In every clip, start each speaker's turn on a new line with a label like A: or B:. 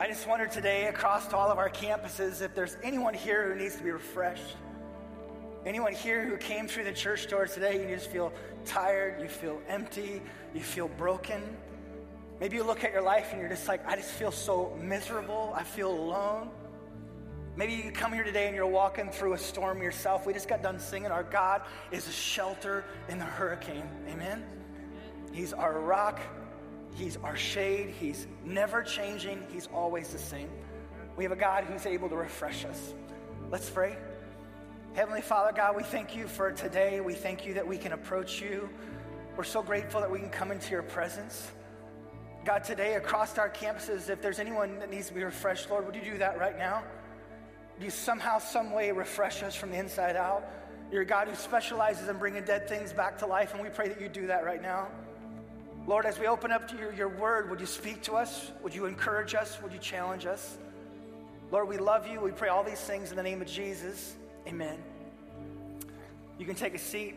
A: I just wonder today, across all of our campuses, if there's anyone here who needs to be refreshed. Anyone here who came through the church door today, and you just feel tired, you feel empty, you feel broken. Maybe you look at your life and you're just like, I just feel so miserable, I feel alone. Maybe you come here today and you're walking through a storm yourself. We just got done singing, Our God is a shelter in the hurricane. Amen? He's our rock, He's our shade. He's never changing. He's always the same. We have a God who's able to refresh us. Let's pray. Heavenly Father, God, we thank you for today. We thank you that we can approach you. We're so grateful that we can come into your presence. God, today across our campuses, if there's anyone that needs to be refreshed, Lord, would you do that right now? Do you somehow, some way refresh us from the inside out? You're a God who specializes in bringing dead things back to life, and we pray that you do that right now. Lord, as we open up to your, your word, would you speak to us? Would you encourage us? Would you challenge us? Lord, we love you. We pray all these things in the name of Jesus. Amen. You can take a seat.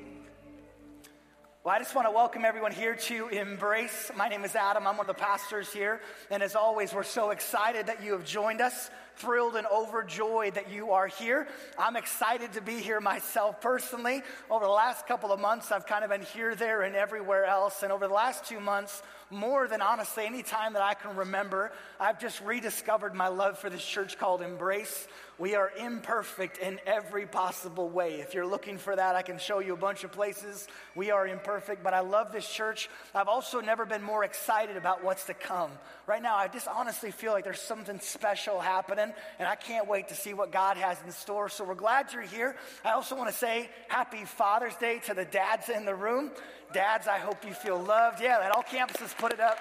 A: Well, I just want to welcome everyone here to Embrace. My name is Adam. I'm one of the pastors here. And as always, we're so excited that you have joined us thrilled and overjoyed that you are here. I'm excited to be here myself personally. Over the last couple of months, I've kind of been here, there, and everywhere else. And over the last two months, more than honestly any time that I can remember, I've just rediscovered my love for this church called Embrace. We are imperfect in every possible way. If you're looking for that, I can show you a bunch of places. We are imperfect, but I love this church. I've also never been more excited about what's to come. Right now, I just honestly feel like there's something special happening, and I can't wait to see what God has in store. So we're glad you're here. I also want to say happy Father's Day to the dads in the room. Dads, I hope you feel loved. Yeah, let all campuses put it up.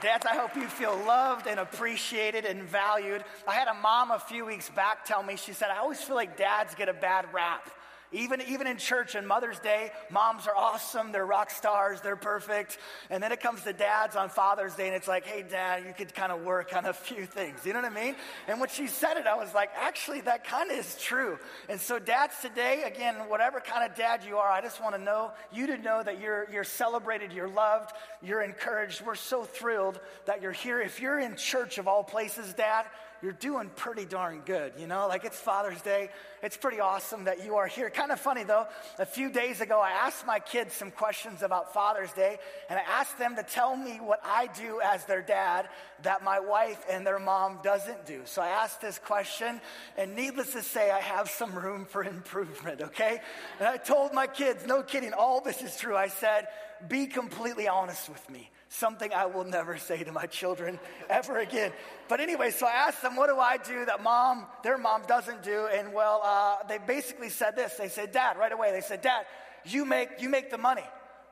A: Dads, I hope you feel loved and appreciated and valued. I had a mom a few weeks back tell me, she said, I always feel like dads get a bad rap. Even, even in church and Mother's Day, moms are awesome, they're rock stars, they're perfect. And then it comes to dads on Father's Day, and it's like, hey, dad, you could kind of work on a few things. You know what I mean? And when she said it, I was like, actually, that kind of is true. And so, dads today, again, whatever kind of dad you are, I just want to know you to know that you're, you're celebrated, you're loved, you're encouraged. We're so thrilled that you're here. If you're in church of all places, dad, you're doing pretty darn good, you know? Like it's Father's Day. It's pretty awesome that you are here. Kind of funny though, a few days ago, I asked my kids some questions about Father's Day, and I asked them to tell me what I do as their dad that my wife and their mom doesn't do. So I asked this question, and needless to say, I have some room for improvement, okay? And I told my kids, no kidding, all this is true. I said, be completely honest with me something I will never say to my children ever again. But anyway, so I asked them, what do I do that mom, their mom doesn't do? And well, uh, they basically said this. They said, Dad, right away, they said, Dad, you make, you make the money.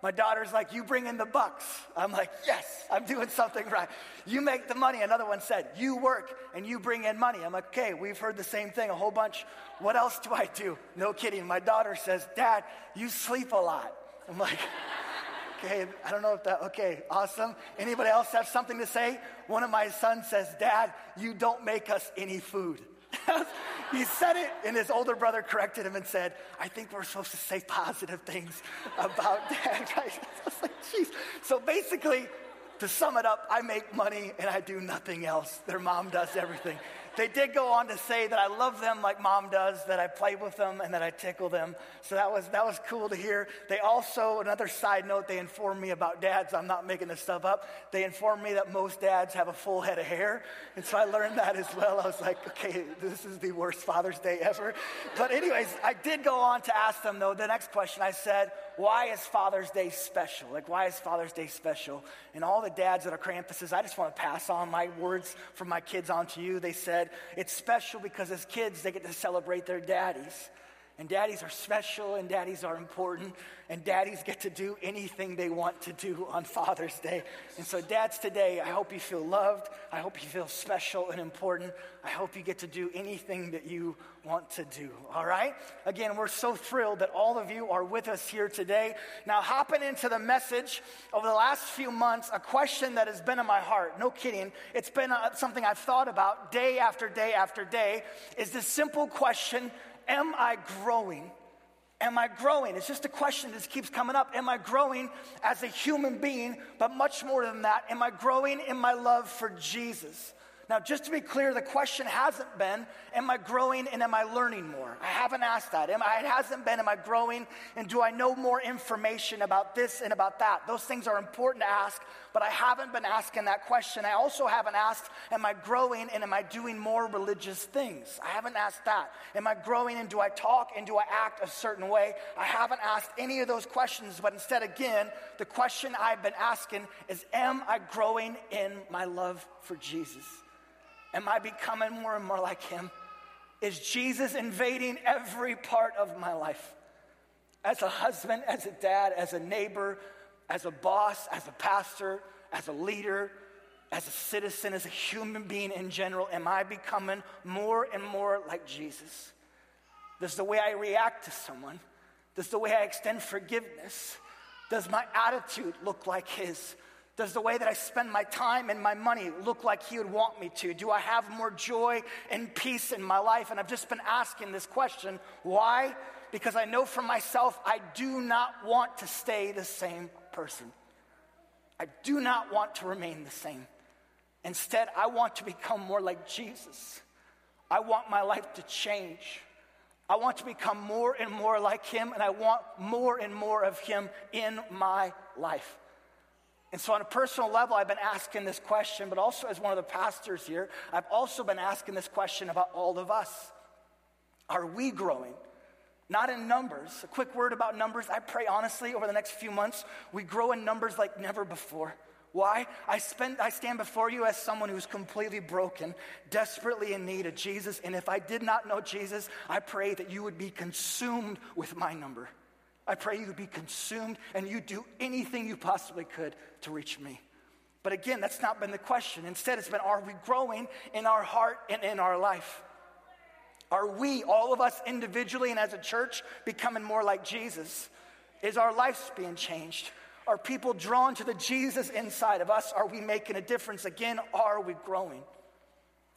A: My daughter's like, You bring in the bucks. I'm like, Yes, I'm doing something right. You make the money. Another one said, You work and you bring in money. I'm like, Okay, we've heard the same thing a whole bunch. What else do I do? No kidding. My daughter says, Dad, you sleep a lot. I'm like, Okay, I don't know if that, okay, awesome. Anybody else have something to say? One of my sons says, Dad, you don't make us any food. he said it, and his older brother corrected him and said, I think we're supposed to say positive things about dad. Right? I was like, Jeez. So basically, to sum it up, I make money and I do nothing else. Their mom does everything. They did go on to say that I love them like mom does, that I play with them and that I tickle them. So that was, that was cool to hear. They also, another side note, they informed me about dads. I'm not making this stuff up. They informed me that most dads have a full head of hair. And so I learned that as well. I was like, okay, this is the worst Father's Day ever. But, anyways, I did go on to ask them, though, the next question I said, why is Father's Day special? Like, why is Father's Day special? And all the dads that are campuses, I just want to pass on my words from my kids on to you. They said, it's special because as kids, they get to celebrate their daddies. And daddies are special and daddies are important. And daddies get to do anything they want to do on Father's Day. And so, dads, today, I hope you feel loved. I hope you feel special and important. I hope you get to do anything that you want to do. All right? Again, we're so thrilled that all of you are with us here today. Now, hopping into the message over the last few months, a question that has been in my heart, no kidding, it's been uh, something I've thought about day after day after day, is this simple question Am I growing Am I growing? It's just a question that keeps coming up. Am I growing as a human being? But much more than that, am I growing in my love for Jesus? Now, just to be clear, the question hasn't been, Am I growing and am I learning more? I haven't asked that. Am I, it hasn't been, Am I growing and do I know more information about this and about that? Those things are important to ask, but I haven't been asking that question. I also haven't asked, Am I growing and am I doing more religious things? I haven't asked that. Am I growing and do I talk and do I act a certain way? I haven't asked any of those questions, but instead, again, the question I've been asking is, Am I growing in my love for Jesus? Am I becoming more and more like him? Is Jesus invading every part of my life? As a husband, as a dad, as a neighbor, as a boss, as a pastor, as a leader, as a citizen, as a human being in general, am I becoming more and more like Jesus? Does the way I react to someone, does the way I extend forgiveness, does my attitude look like his? Does the way that I spend my time and my money look like He would want me to? Do I have more joy and peace in my life? And I've just been asking this question. Why? Because I know for myself, I do not want to stay the same person. I do not want to remain the same. Instead, I want to become more like Jesus. I want my life to change. I want to become more and more like Him, and I want more and more of Him in my life. And so, on a personal level, I've been asking this question, but also as one of the pastors here, I've also been asking this question about all of us. Are we growing? Not in numbers. A quick word about numbers. I pray honestly over the next few months, we grow in numbers like never before. Why? I, spend, I stand before you as someone who's completely broken, desperately in need of Jesus. And if I did not know Jesus, I pray that you would be consumed with my number. I pray you be consumed and you do anything you possibly could to reach me. But again, that's not been the question. Instead, it's been are we growing in our heart and in our life? Are we, all of us individually and as a church, becoming more like Jesus? Is our lives being changed? Are people drawn to the Jesus inside of us? Are we making a difference? Again, are we growing?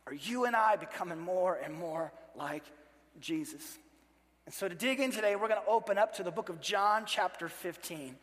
A: Are you and I becoming more and more like Jesus? And so to dig in today, we're going to open up to the book of John, chapter 15. And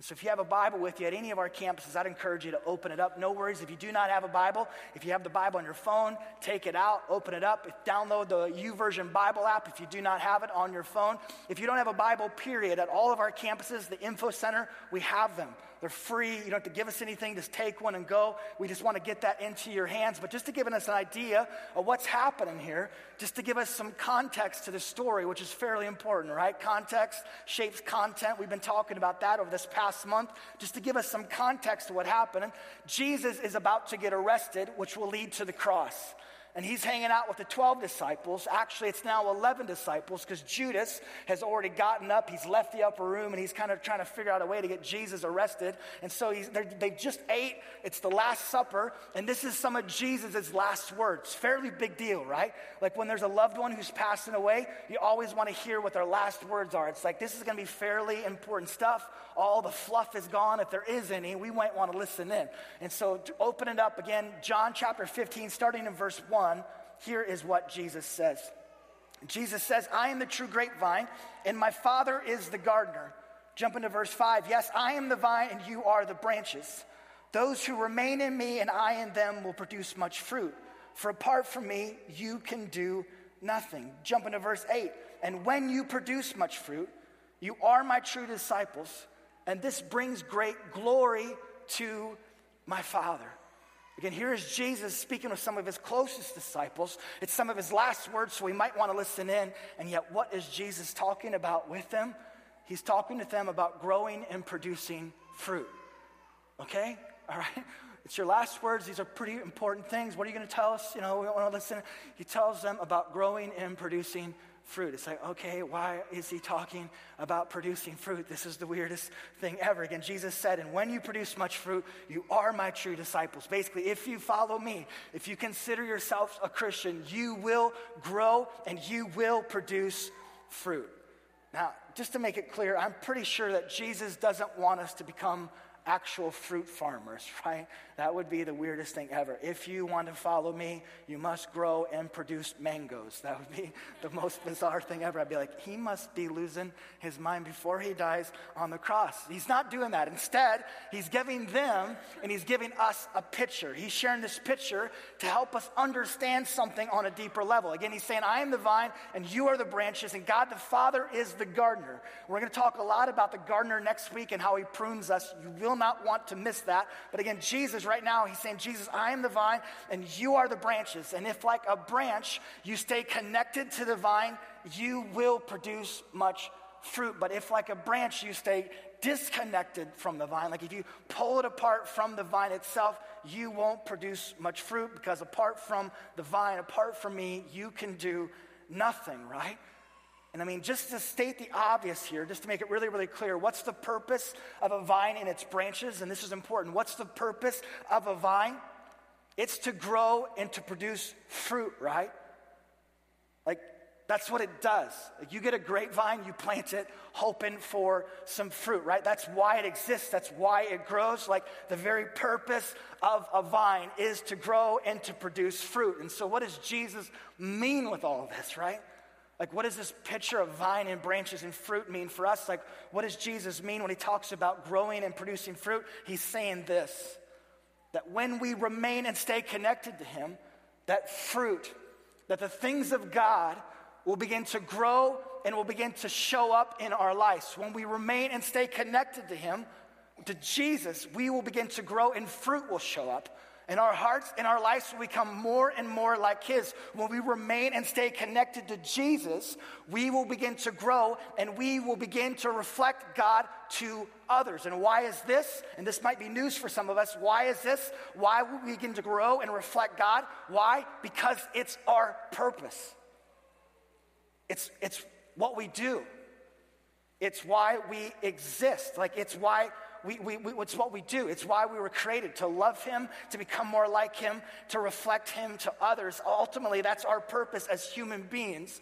A: so if you have a Bible with you at any of our campuses, I'd encourage you to open it up. No worries if you do not have a Bible. If you have the Bible on your phone, take it out, open it up, download the YouVersion Bible app if you do not have it on your phone. If you don't have a Bible, period, at all of our campuses, the info center, we have them. They're free. You don't have to give us anything. Just take one and go. We just want to get that into your hands. But just to give us an idea of what's happening here, just to give us some context to the story, which is fairly important, right? Context shapes content. We've been talking about that over this past month. Just to give us some context to what happened, Jesus is about to get arrested, which will lead to the cross and he's hanging out with the 12 disciples. Actually, it's now 11 disciples because Judas has already gotten up. He's left the upper room and he's kind of trying to figure out a way to get Jesus arrested. And so they just ate. It's the Last Supper, and this is some of Jesus' last words. Fairly big deal, right? Like when there's a loved one who's passing away, you always want to hear what their last words are. It's like this is going to be fairly important stuff. All the fluff is gone. If there is any, we might want to listen in. And so to open it up again, John chapter 15, starting in verse 1. 1, here is what Jesus says. Jesus says, I am the true grapevine, and my Father is the gardener. Jump into verse 5. Yes, I am the vine, and you are the branches. Those who remain in me and I in them will produce much fruit. For apart from me, you can do nothing. Jump into verse 8. And when you produce much fruit, you are my true disciples, and this brings great glory to my Father. Again, here is Jesus speaking with some of his closest disciples. It's some of his last words, so we might want to listen in. And yet, what is Jesus talking about with them? He's talking to them about growing and producing fruit. Okay? All right? It's your last words. These are pretty important things. What are you going to tell us? You know, we want to listen. He tells them about growing and producing fruit. It's like, okay, why is he talking about producing fruit? This is the weirdest thing ever. Again, Jesus said, and when you produce much fruit, you are my true disciples. Basically, if you follow me, if you consider yourself a Christian, you will grow and you will produce fruit. Now, just to make it clear, I'm pretty sure that Jesus doesn't want us to become actual fruit farmers, right? That would be the weirdest thing ever. If you want to follow me, you must grow and produce mangoes. That would be the most bizarre thing ever. I'd be like, he must be losing his mind before he dies on the cross. He's not doing that. Instead, he's giving them and he's giving us a picture. He's sharing this picture to help us understand something on a deeper level. Again, he's saying, I am the vine and you are the branches, and God the Father is the gardener. We're going to talk a lot about the gardener next week and how he prunes us. You will not want to miss that. But again, Jesus, right now, he's saying, Jesus, I am the vine and you are the branches. And if, like a branch, you stay connected to the vine, you will produce much fruit. But if, like a branch, you stay disconnected from the vine, like if you pull it apart from the vine itself, you won't produce much fruit because apart from the vine, apart from me, you can do nothing, right? And I mean, just to state the obvious here, just to make it really, really clear, what's the purpose of a vine and its branches? And this is important. What's the purpose of a vine? It's to grow and to produce fruit, right? Like, that's what it does. Like you get a grapevine, you plant it, hoping for some fruit, right? That's why it exists. That's why it grows. Like the very purpose of a vine is to grow and to produce fruit. And so, what does Jesus mean with all of this, right? Like, what does this picture of vine and branches and fruit mean for us? Like, what does Jesus mean when he talks about growing and producing fruit? He's saying this that when we remain and stay connected to him, that fruit, that the things of God will begin to grow and will begin to show up in our lives. When we remain and stay connected to him, to Jesus, we will begin to grow and fruit will show up and our hearts and our lives will become more and more like His. When we remain and stay connected to Jesus, we will begin to grow and we will begin to reflect God to others. And why is this? And this might be news for some of us. Why is this? Why will we begin to grow and reflect God? Why? Because it's our purpose. It's, it's what we do. It's why we exist. Like, it's why we, we, we, it's what we do. It's why we were created to love Him, to become more like Him, to reflect Him to others. Ultimately, that's our purpose as human beings.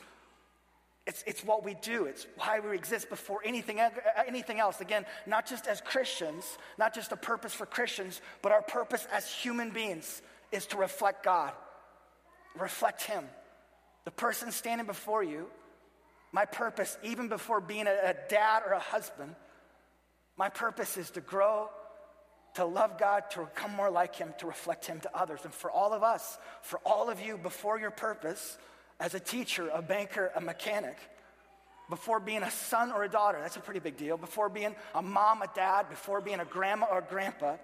A: It's, it's what we do. It's why we exist before anything, anything else. Again, not just as Christians, not just a purpose for Christians, but our purpose as human beings is to reflect God, reflect Him. The person standing before you, my purpose, even before being a, a dad or a husband, my purpose is to grow, to love God, to become more like Him, to reflect Him to others. And for all of us, for all of you, before your purpose, as a teacher, a banker, a mechanic, before being a son or a daughter, that's a pretty big deal, before being a mom, a dad, before being a grandma or a grandpa,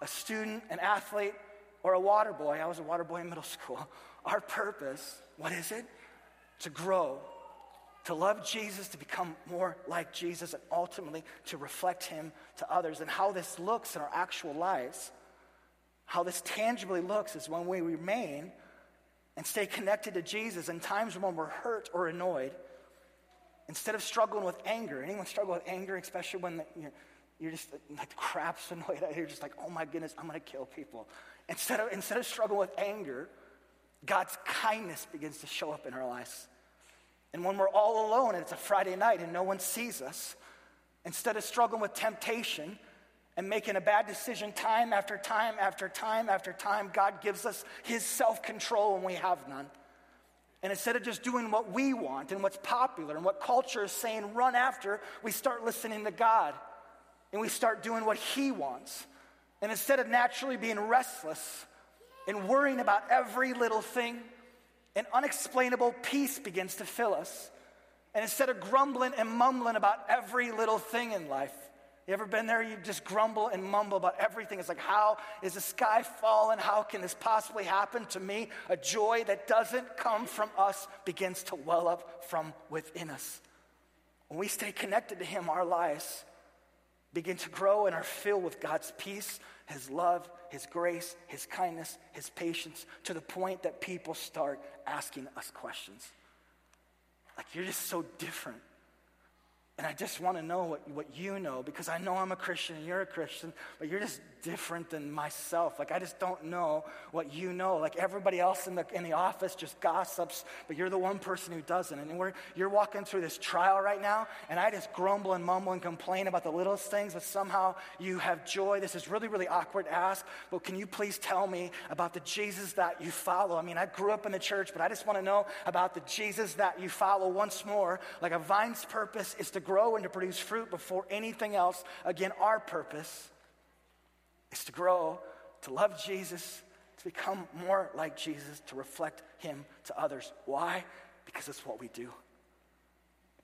A: a student, an athlete, or a water boy. I was a water boy in middle school. Our purpose, what is it? To grow to love Jesus, to become more like Jesus, and ultimately to reflect Him to others. And how this looks in our actual lives, how this tangibly looks, is when we remain and stay connected to Jesus in times when we're hurt or annoyed. Instead of struggling with anger, anyone struggle with anger, especially when you know, you're just like crap's annoyed you're just like, oh my goodness, I'm gonna kill people. Instead of, instead of struggling with anger, God's kindness begins to show up in our lives. And when we're all alone and it's a Friday night and no one sees us, instead of struggling with temptation and making a bad decision time after time after time after time, God gives us His self control when we have none. And instead of just doing what we want and what's popular and what culture is saying run after, we start listening to God and we start doing what He wants. And instead of naturally being restless and worrying about every little thing, an unexplainable peace begins to fill us. And instead of grumbling and mumbling about every little thing in life, you ever been there? You just grumble and mumble about everything. It's like, how is the sky falling? How can this possibly happen to me? A joy that doesn't come from us begins to well up from within us. When we stay connected to Him, our lives begin to grow and are filled with God's peace, His love, His grace, His kindness, His patience, to the point that people start asking us questions. Like, you're just so different. And I just want to know what, what you know because I know I'm a Christian and you're a Christian, but you're just different than myself. Like, I just don't know what you know. Like, everybody else in the, in the office just gossips, but you're the one person who doesn't. And we're, you're walking through this trial right now, and I just grumble and mumble and complain about the littlest things, but somehow you have joy. This is really, really awkward to ask, but can you please tell me about the Jesus that you follow? I mean, I grew up in the church, but I just want to know about the Jesus that you follow once more. Like, a vine's purpose is to grow and to produce fruit before anything else. Again, our purpose is to grow, to love Jesus, to become more like Jesus, to reflect him to others. Why? Because it's what we do.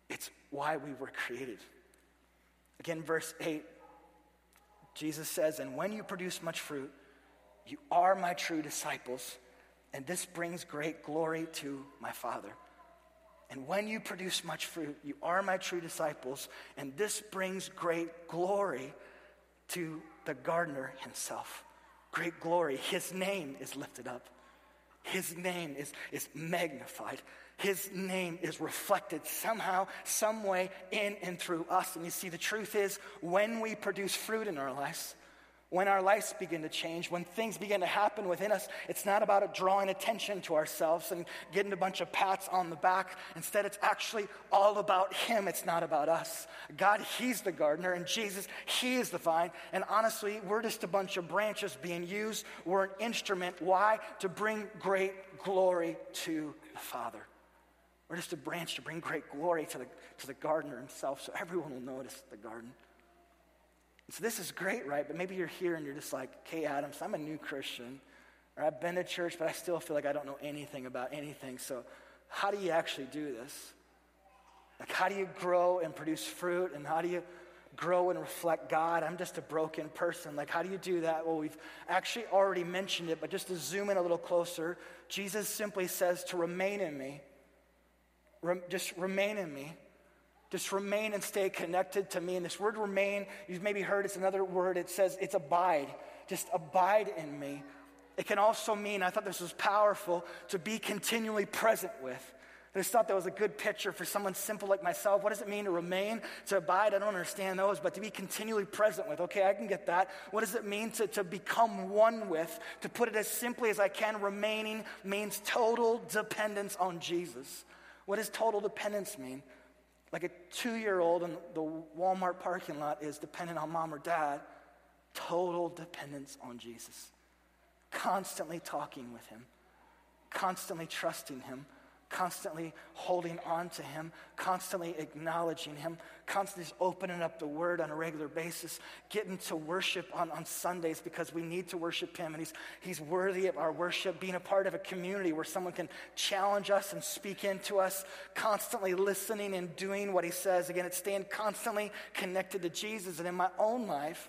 A: It's why we were created. Again, verse 8, Jesus says, And when you produce much fruit, you are my true disciples, and this brings great glory to my Father. And when you produce much fruit, you are my true disciples, and this brings great glory to the gardener himself. Great glory. His name is lifted up. His name is, is magnified. His name is reflected somehow, some way in and through us. And you see, the truth is, when we produce fruit in our lives, when our lives begin to change, when things begin to happen within us, it's not about drawing attention to ourselves and getting a bunch of pats on the back. Instead, it's actually all about Him. It's not about us. God, He's the gardener, and Jesus, He is the vine. And honestly, we're just a bunch of branches being used. We're an instrument. Why? To bring great glory to the Father. We're just a branch to bring great glory to the, to the gardener himself so everyone will notice the garden. So this is great, right? But maybe you're here and you're just like, Kay Adams, I'm a new Christian. Or I've been to church, but I still feel like I don't know anything about anything. So how do you actually do this? Like, how do you grow and produce fruit? And how do you grow and reflect God? I'm just a broken person. Like, how do you do that? Well, we've actually already mentioned it, but just to zoom in a little closer, Jesus simply says to remain in me. Rem- just remain in me. Just remain and stay connected to me. And this word remain, you've maybe heard it's another word. It says it's abide. Just abide in me. It can also mean, I thought this was powerful, to be continually present with. I just thought that was a good picture for someone simple like myself. What does it mean to remain, to abide? I don't understand those, but to be continually present with. Okay, I can get that. What does it mean to, to become one with? To put it as simply as I can, remaining means total dependence on Jesus. What does total dependence mean? Like a two year old in the Walmart parking lot is dependent on mom or dad, total dependence on Jesus. Constantly talking with him, constantly trusting him, constantly holding on to Him, constantly acknowledging Him, constantly opening up the Word on a regular basis, getting to worship on, on Sundays because we need to worship Him and he's, he's worthy of our worship, being a part of a community where someone can challenge us and speak into us, constantly listening and doing what He says. Again, it's staying constantly connected to Jesus. And in my own life,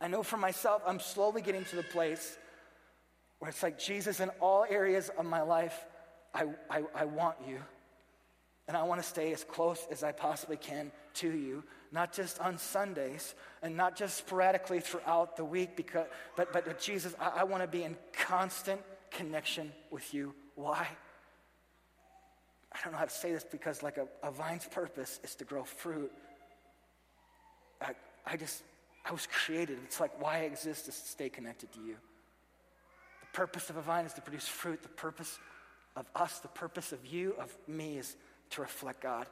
A: I know for myself, I'm slowly getting to the place where it's like, Jesus, in all areas of my life, I, I, I want you. And I want to stay as close as I possibly can to you, not just on Sundays and not just sporadically throughout the week, because, but, but, Jesus, I, I want to be in constant connection with you. Why? I don't know how to say this because, like, a, a vine's purpose is to grow fruit. I, I just, I was created. It's like why I exist is to stay connected to you. The purpose of a vine is to produce fruit. The purpose of us, the purpose of you, of me, is to reflect God.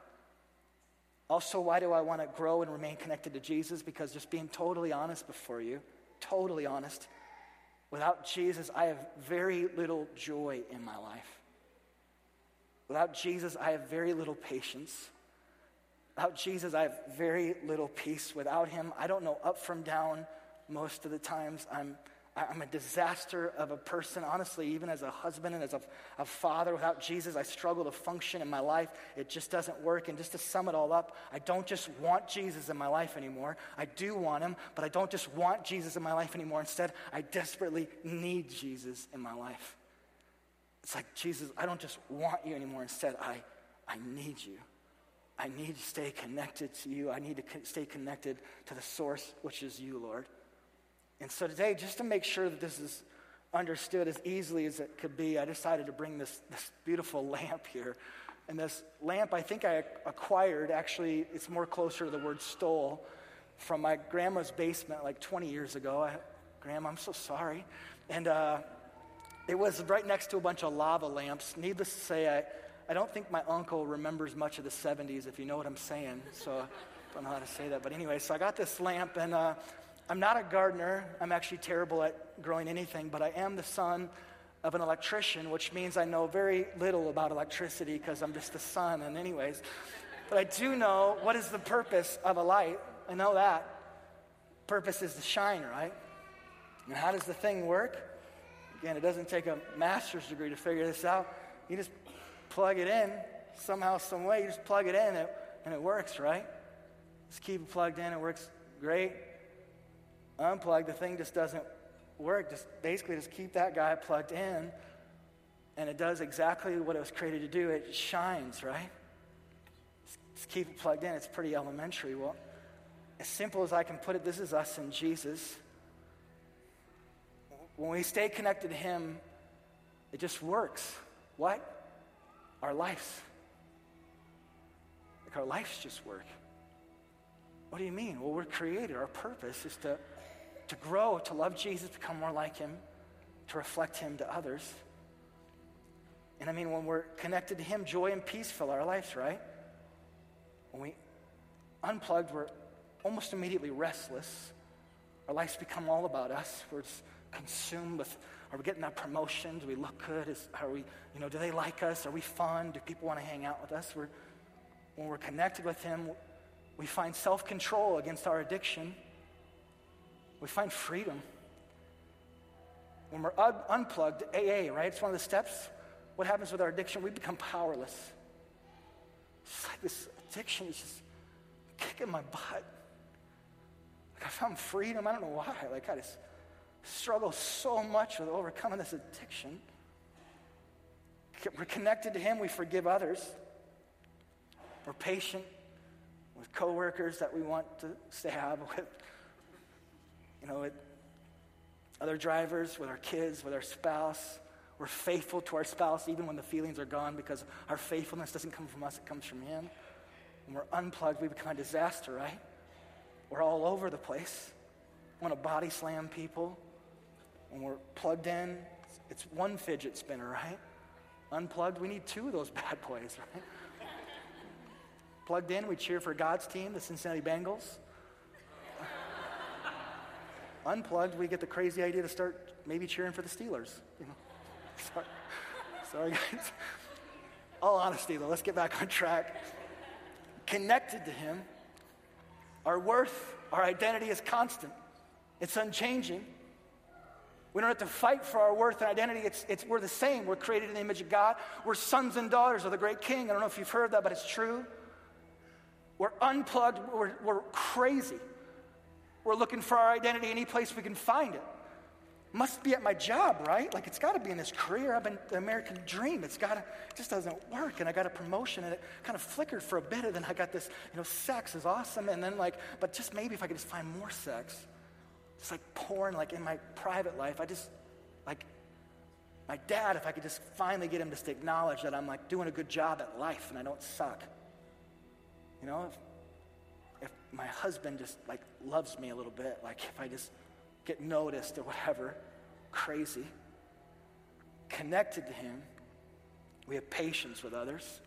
A: Also, why do I want to grow and remain connected to Jesus? Because just being totally honest before you, totally honest, without Jesus, I have very little joy in my life. Without Jesus, I have very little patience. Without Jesus, I have very little peace. Without Him, I don't know up from down most of the times. I'm I'm a disaster of a person, honestly, even as a husband and as a, a, father. Without Jesus, I struggle to function in my life. It just doesn't work. And just to sum it all up, I don't just want Jesus in my life anymore. I do want him, but I don't just want Jesus in my life anymore. Instead, I desperately need Jesus in my life. It's like, Jesus, I don't just want you anymore. Instead, I, I need you. I need to stay connected to you. I need to stay connected to the source, which is you, Lord. And so today, just to make sure that this is understood as easily as it could be, I decided to bring this, this beautiful lamp here And this lamp, I think I acquired, actually, it's more closer to the word stole, from my grandma's basement like 20 years ago. I, Grandma, I'm so sorry. And uh, it was right next to a bunch of lava lamps. Needless to say, I, I don't think my uncle remembers much of the 70s, if you know what I'm saying. So I don't know how to say that. But anyway, so I got this lamp, and uh, I'm not a gardener. I'm actually terrible at growing anything, but I am the son of an electrician, which means I know very little about electricity because I'm just the son. And, anyways, but I do know what is the purpose of a light. I know that. Purpose is to shine, right? And how does the thing work? Again, it doesn't take a master's degree to figure this out. You just plug it in somehow, some way. You just plug it in and it, and it works, right? Just keep it plugged in. It works great. Unplug, the thing just doesn't work. Just basically just keep that guy plugged in, and it does exactly what it was created to do. It shines, right? Just keep it plugged in. It's pretty elementary. Well, as simple as I can put it, this is us and Jesus. When we stay connected to Him, it just works. What? Our lives. Like our lives just work. What do you mean? Well, we're created. Our purpose is to to grow, to love Jesus, to become more like him, to reflect him to others. And I mean, when we're connected to him, joy and peace fill our lives, right? When we unplugged, we're almost immediately restless. Our lives become all about us. We're consumed with are we getting that promotion? Do we look good? Is, are we, you know, do they like us? Are we fun? Do people want to hang out with us? We're, when we're connected with Him, we find self control against our addiction. We find freedom. When we're un- unplugged, AA, right? It's one of the steps. What happens with our addiction? We become powerless. It's like this addiction is just kicking my butt. Like I found freedom. I don't know why. Like I just struggle so much with overcoming this addiction. We're connected to Him. We forgive others. We're patient with coworkers that we want to stay stab with you know, with other drivers, with our kids, with our spouse. We're faithful to our spouse even when the feelings are gone because our faithfulness doesn't come from us, it comes from Him. When we're unplugged, we become a disaster, right? We're all over the place. We want to body slam people. When we're plugged in, it's one fidget spinner, right? Unplugged, we need two of those bad boys, right? Plugged in, we cheer for God's team, the Cincinnati Bengals unplugged, we get the crazy idea to start maybe cheering for the Steelers. You know, sorry, sorry guys. All honesty, though, let's get back on track. Connected to Him, our worth, our identity is constant. It's unchanging. We don't have to fight for our worth and identity. It's, it's, we're the same. We're created in the image of God. We're sons and daughters of the great King. I don't know if you've heard that, but it's true. We're unplugged. We're, we're crazy. We're looking for our identity any place we can find it. Must be at my job, right? Like it's got to be in this career. I've been the American dream. It's got to, it just doesn't work. And I got a promotion and it kind of flickered for a bit. And then I got this, you know, sex is awesome. And then like, but just maybe if I could just find more sex, just like porn, like in my private life, I just, like, my dad, if I could just finally get him to acknowledge that I'm like doing a good job at life and I don't suck. You know, my husband just like loves me a little bit, like if I just get noticed or whatever, crazy. Connected to Him, we have patience with others.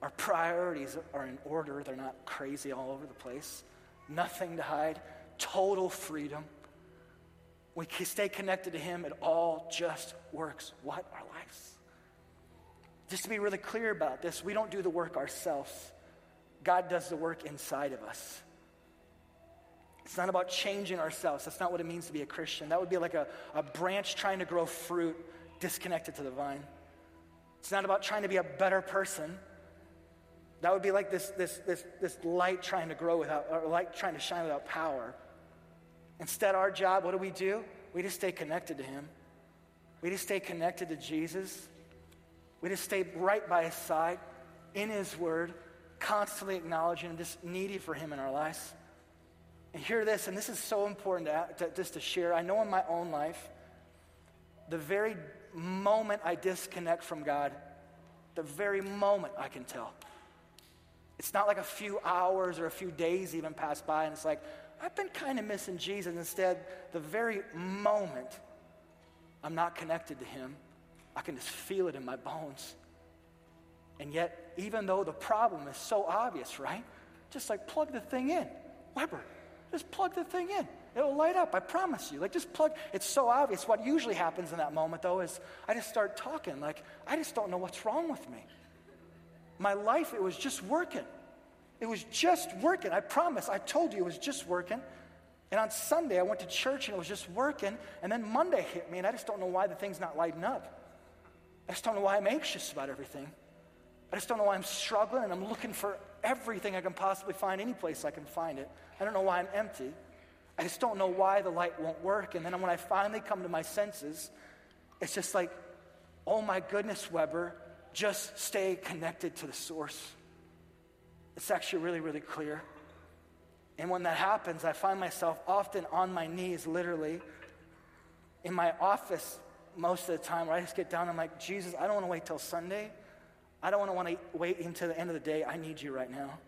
A: Our priorities are in order, they're not crazy all over the place. Nothing to hide, total freedom. We stay connected to Him, it all just works. What? Our lives. Just to be really clear about this, we don't do the work ourselves. God does the work inside of us. It's not about changing ourselves. That's not what it means to be a Christian. That would be like a, a branch trying to grow fruit disconnected to the vine. It's not about trying to be a better person. That would be like this, this, this, this light trying to grow without, or light trying to shine without power. Instead, our job, what do we do? We just stay connected to Him. We just stay connected to Jesus. We just stay right by His side, in His Word, constantly acknowledging and just needy for Him in our lives. And hear this, and this is so important to, to, just to share. I know in my own life, the very moment I disconnect from God, the very moment I can tell. It's not like a few hours or a few days even pass by and it's like, I've been kind of missing Jesus. Instead, the very moment I'm not connected to Him, I can just feel it in my bones. And yet, even though the problem is so obvious, right? Just like plug the thing in. Weber, just plug the thing in. It'll light up, I promise you. Like just plug, it's so obvious. What usually happens in that moment, though, is I just start talking. Like, I just don't know what's wrong with me. My life, it was just working. It was just working. I promise. I told you it was just working. And on Sunday, I went to church and it was just working. And then Monday hit me, and I just don't know why the thing's not lighting up. I just don't know why I'm anxious about everything. I just don't know why I'm struggling and I'm looking for everything I can possibly find, any place I can find it. I don't know why I'm empty. I just don't know why the light won't work. And then when I finally come to my senses, it's just like, oh my goodness, Weber, just stay connected to the source. It's actually really, really clear. And when that happens, I find myself often on my knees, literally, in my office most of the time, where I just get down and I'm like, Jesus, I don't want to wait till Sunday. I don't want to want to wait until the end of the day. I need you right now.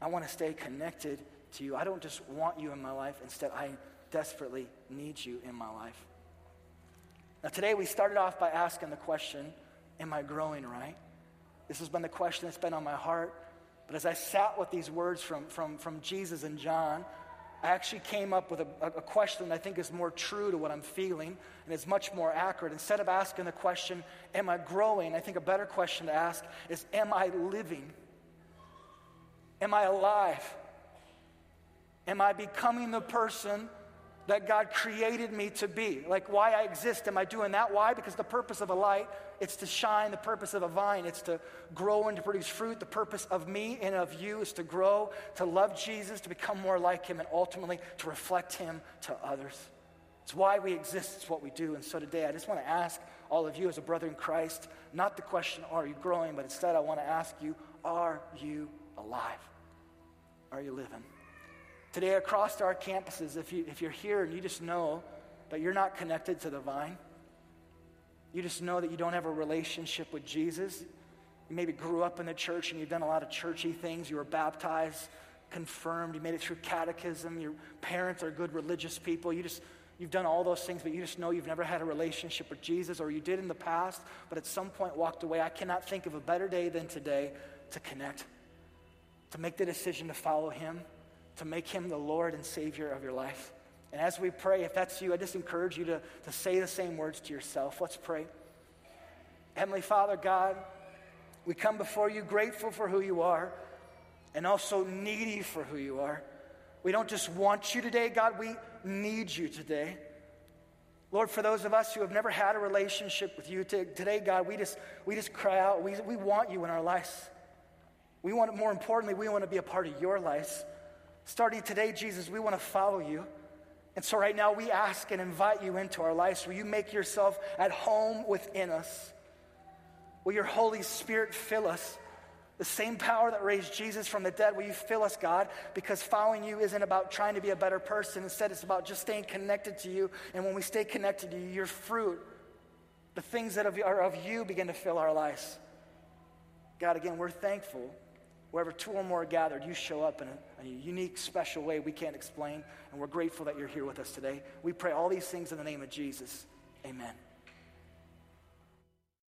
A: I want to stay connected to you. I don't just want you in my life. Instead, I desperately need you in my life. Now, today we started off by asking the question Am I growing right? This has been the question that's been on my heart. But as I sat with these words from, from, from Jesus and John, I actually came up with a, a, question that I think is more true to what I'm feeling and is much more accurate. Instead of asking the question, Am I growing? I think a better question to ask is, Am I living? Am I alive? Am I becoming the person that God created me to be. Like why I exist. Am I doing that? Why? Because the purpose of a light, it's to shine. The purpose of a vine, it's to grow and to produce fruit. The purpose of me and of you is to grow, to love Jesus, to become more like him, and ultimately to reflect him to others. It's why we exist, it's what we do. And so today I just want to ask all of you as a brother in Christ, not the question, are you growing, but instead I want to ask you, are you alive? Are you living? Today, across our campuses, if, you, if you're here and you just know that you're not connected to the vine, you just know that you don't have a relationship with Jesus. You maybe grew up in the church and you've done a lot of churchy things. You were baptized, confirmed, you made it through catechism. Your parents are good religious people. You just You've done all those things, but you just know you've never had a relationship with Jesus, or you did in the past, but at some point walked away. I cannot think of a better day than today to connect, to make the decision to follow Him to make him the Lord and Savior of your life. And as we pray, if that's you, I just encourage you to, to say the same words to yourself. Let's pray. Heavenly Father, God, we come before you grateful for who you are and also needy for who you are. We don't just want you today, God, we need you today. Lord, for those of us who have never had a relationship with you today, God, we just, we just cry out. We, we want you in our lives. We want, more importantly, we want to be a part of your lives. Starting today, Jesus, we want to follow you. And so, right now, we ask and invite you into our lives. Will you make yourself at home within us? Will your Holy Spirit fill us? The same power that raised Jesus from the dead, will you fill us, God? Because following you isn't about trying to be a better person. Instead, it's about just staying connected to you. And when we stay connected to you, your fruit, the things that are of you, begin to fill our lives. God, again, we're thankful Wherever two or more are gathered, you show up in a, a, unique, special way we can't explain. And we're grateful that you're here with us today. We pray all these things in the name of Jesus. Amen.